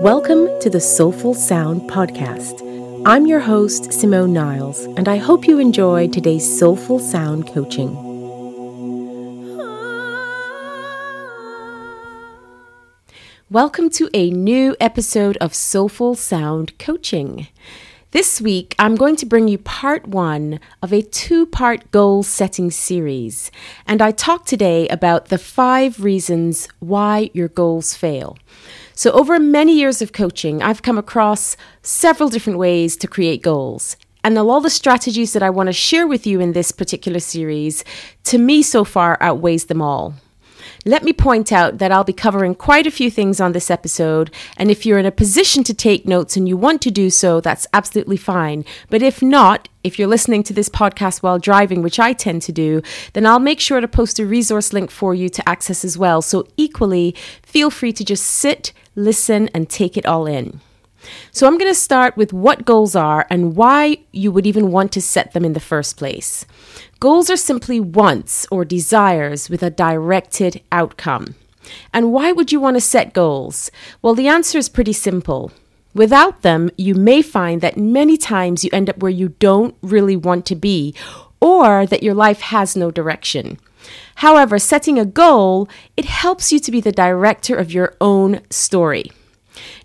Welcome to the Soulful Sound Podcast. I'm your host, Simone Niles, and I hope you enjoy today's Soulful Sound coaching. Welcome to a new episode of Soulful Sound Coaching. This week, I'm going to bring you part one of a two part goal setting series. And I talk today about the five reasons why your goals fail. So, over many years of coaching, I've come across several different ways to create goals. And all the strategies that I want to share with you in this particular series, to me so far, outweighs them all. Let me point out that I'll be covering quite a few things on this episode, and if you're in a position to take notes and you want to do so, that's absolutely fine. But if not, if you're listening to this podcast while driving, which I tend to do, then I'll make sure to post a resource link for you to access as well. So, equally, feel free to just sit, listen, and take it all in. So, I'm going to start with what goals are and why you would even want to set them in the first place. Goals are simply wants or desires with a directed outcome. And why would you want to set goals? Well, the answer is pretty simple. Without them, you may find that many times you end up where you don't really want to be, or that your life has no direction. However, setting a goal, it helps you to be the director of your own story.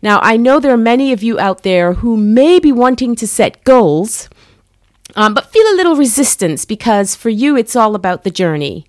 Now, I know there are many of you out there who may be wanting to set goals, um, but feel a little resistance because for you it's all about the journey.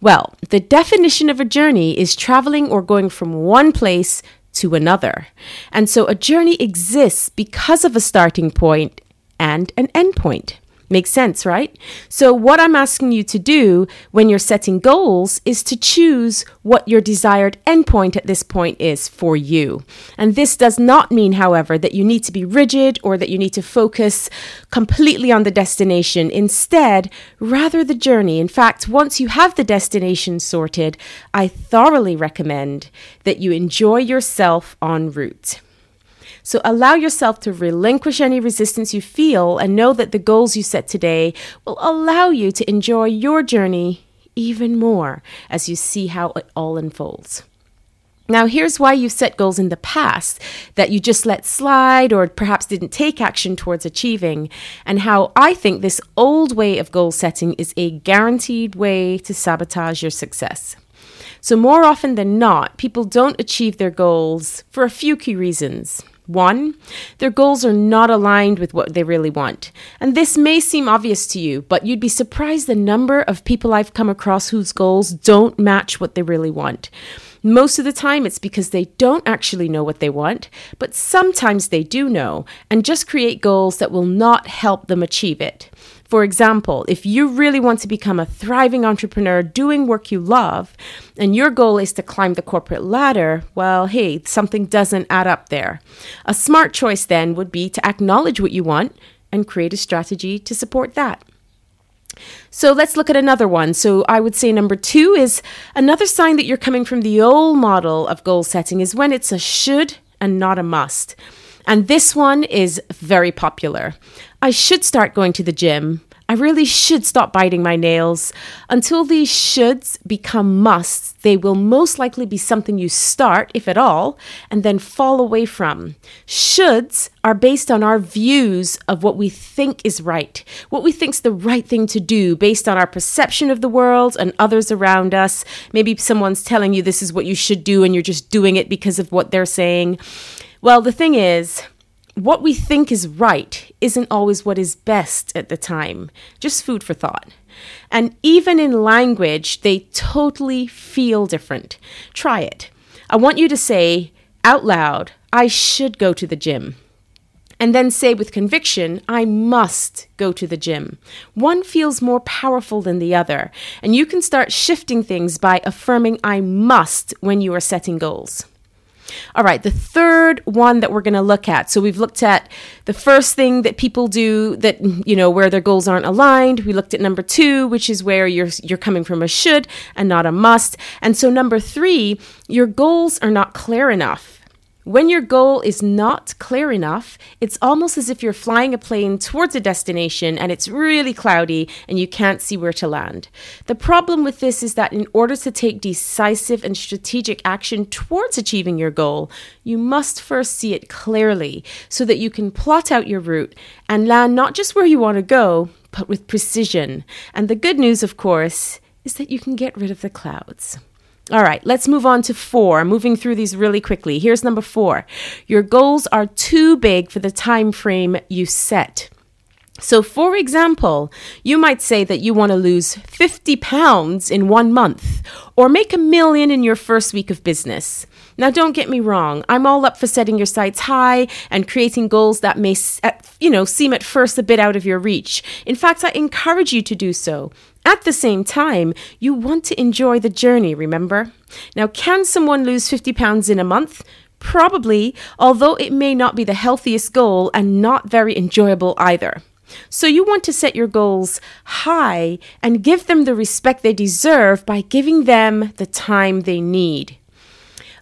Well, the definition of a journey is traveling or going from one place to another. And so a journey exists because of a starting point and an end point. Makes sense, right? So, what I'm asking you to do when you're setting goals is to choose what your desired endpoint at this point is for you. And this does not mean, however, that you need to be rigid or that you need to focus completely on the destination. Instead, rather the journey. In fact, once you have the destination sorted, I thoroughly recommend that you enjoy yourself en route. So allow yourself to relinquish any resistance you feel and know that the goals you set today will allow you to enjoy your journey even more as you see how it all unfolds. Now, here's why you've set goals in the past that you just let slide or perhaps didn't take action towards achieving, and how I think this old way of goal setting is a guaranteed way to sabotage your success. So, more often than not, people don't achieve their goals for a few key reasons. One, their goals are not aligned with what they really want. And this may seem obvious to you, but you'd be surprised the number of people I've come across whose goals don't match what they really want. Most of the time, it's because they don't actually know what they want, but sometimes they do know and just create goals that will not help them achieve it. For example, if you really want to become a thriving entrepreneur doing work you love, and your goal is to climb the corporate ladder, well, hey, something doesn't add up there. A smart choice then would be to acknowledge what you want and create a strategy to support that. So let's look at another one. So I would say number two is another sign that you're coming from the old model of goal setting is when it's a should and not a must. And this one is very popular. I should start going to the gym. I really should stop biting my nails. Until these shoulds become musts, they will most likely be something you start, if at all, and then fall away from. Shoulds are based on our views of what we think is right, what we think's the right thing to do based on our perception of the world and others around us. Maybe someone's telling you this is what you should do and you're just doing it because of what they're saying. Well, the thing is, what we think is right isn't always what is best at the time. Just food for thought. And even in language, they totally feel different. Try it. I want you to say out loud, I should go to the gym. And then say with conviction, I must go to the gym. One feels more powerful than the other. And you can start shifting things by affirming I must when you are setting goals. All right, the third one that we're going to look at. So we've looked at the first thing that people do that you know where their goals aren't aligned. We looked at number 2, which is where you're you're coming from a should and not a must. And so number 3, your goals are not clear enough. When your goal is not clear enough, it's almost as if you're flying a plane towards a destination and it's really cloudy and you can't see where to land. The problem with this is that in order to take decisive and strategic action towards achieving your goal, you must first see it clearly so that you can plot out your route and land not just where you want to go, but with precision. And the good news, of course, is that you can get rid of the clouds. All right, let's move on to four. Moving through these really quickly. Here's number four. Your goals are too big for the time frame you set. So, for example, you might say that you want to lose 50 pounds in one month or make a million in your first week of business. Now, don't get me wrong. I'm all up for setting your sights high and creating goals that may, you know, seem at first a bit out of your reach. In fact, I encourage you to do so. At the same time, you want to enjoy the journey, remember? Now, can someone lose 50 pounds in a month? Probably, although it may not be the healthiest goal and not very enjoyable either. So, you want to set your goals high and give them the respect they deserve by giving them the time they need.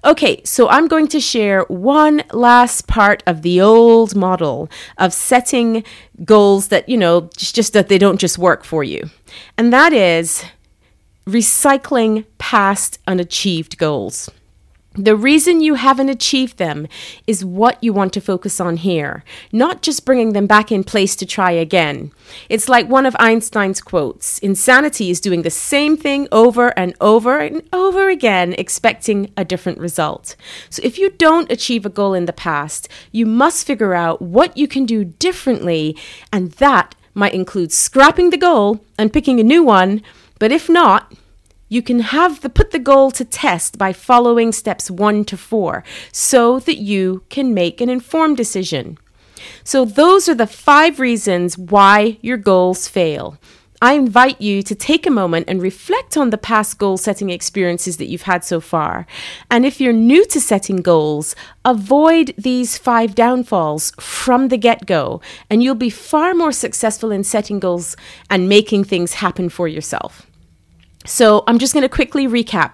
Okay, so I'm going to share one last part of the old model of setting goals that, you know, just, that they don't just work for you. And that is recycling past unachieved goals. The reason you haven't achieved them is what you want to focus on here, not just bringing them back in place to try again. It's like one of Einstein's quotes Insanity is doing the same thing over and over and over again, expecting a different result. So if you don't achieve a goal in the past, you must figure out what you can do differently, and that might include scrapping the goal and picking a new one. But if not, you can have the put the goal to test by following steps 1 to 4 so that you can make an informed decision. So those are the 5 reasons why your goals fail. I invite you to take a moment and reflect on the past goal setting experiences that you've had so far. And if you're new to setting goals, avoid these five downfalls from the get go, and you'll be far more successful in setting goals and making things happen for yourself. So I'm just going to quickly recap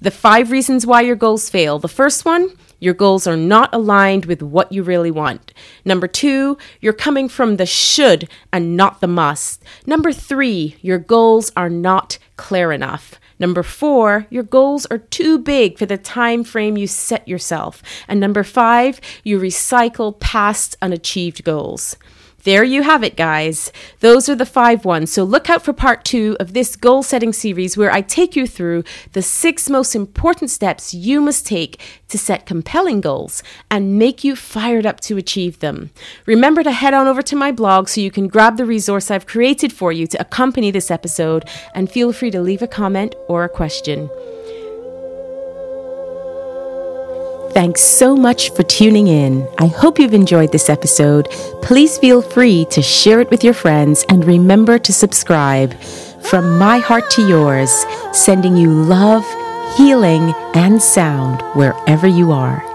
the five reasons why your goals fail. The first one, your goals are not aligned with what you really want. Number two, you're coming from the should and not the must. Number three, your goals are not clear enough. Number four, your goals are too big for the time frame you set yourself. And number five, you recycle past unachieved goals. There you have it, guys. Those are the five ones. So look out for part two of this goal setting series where I take you through the six most important steps you must take to set compelling goals and make you fired up to achieve them. Remember to head on over to my blog so you can grab the resource I've created for you to accompany this episode and feel free to leave a comment or a question. Thanks so much for tuning in. I hope you've enjoyed this episode. Please feel free to share it with your friends and remember to subscribe. From my heart to yours, sending you love, healing, and sound wherever you are.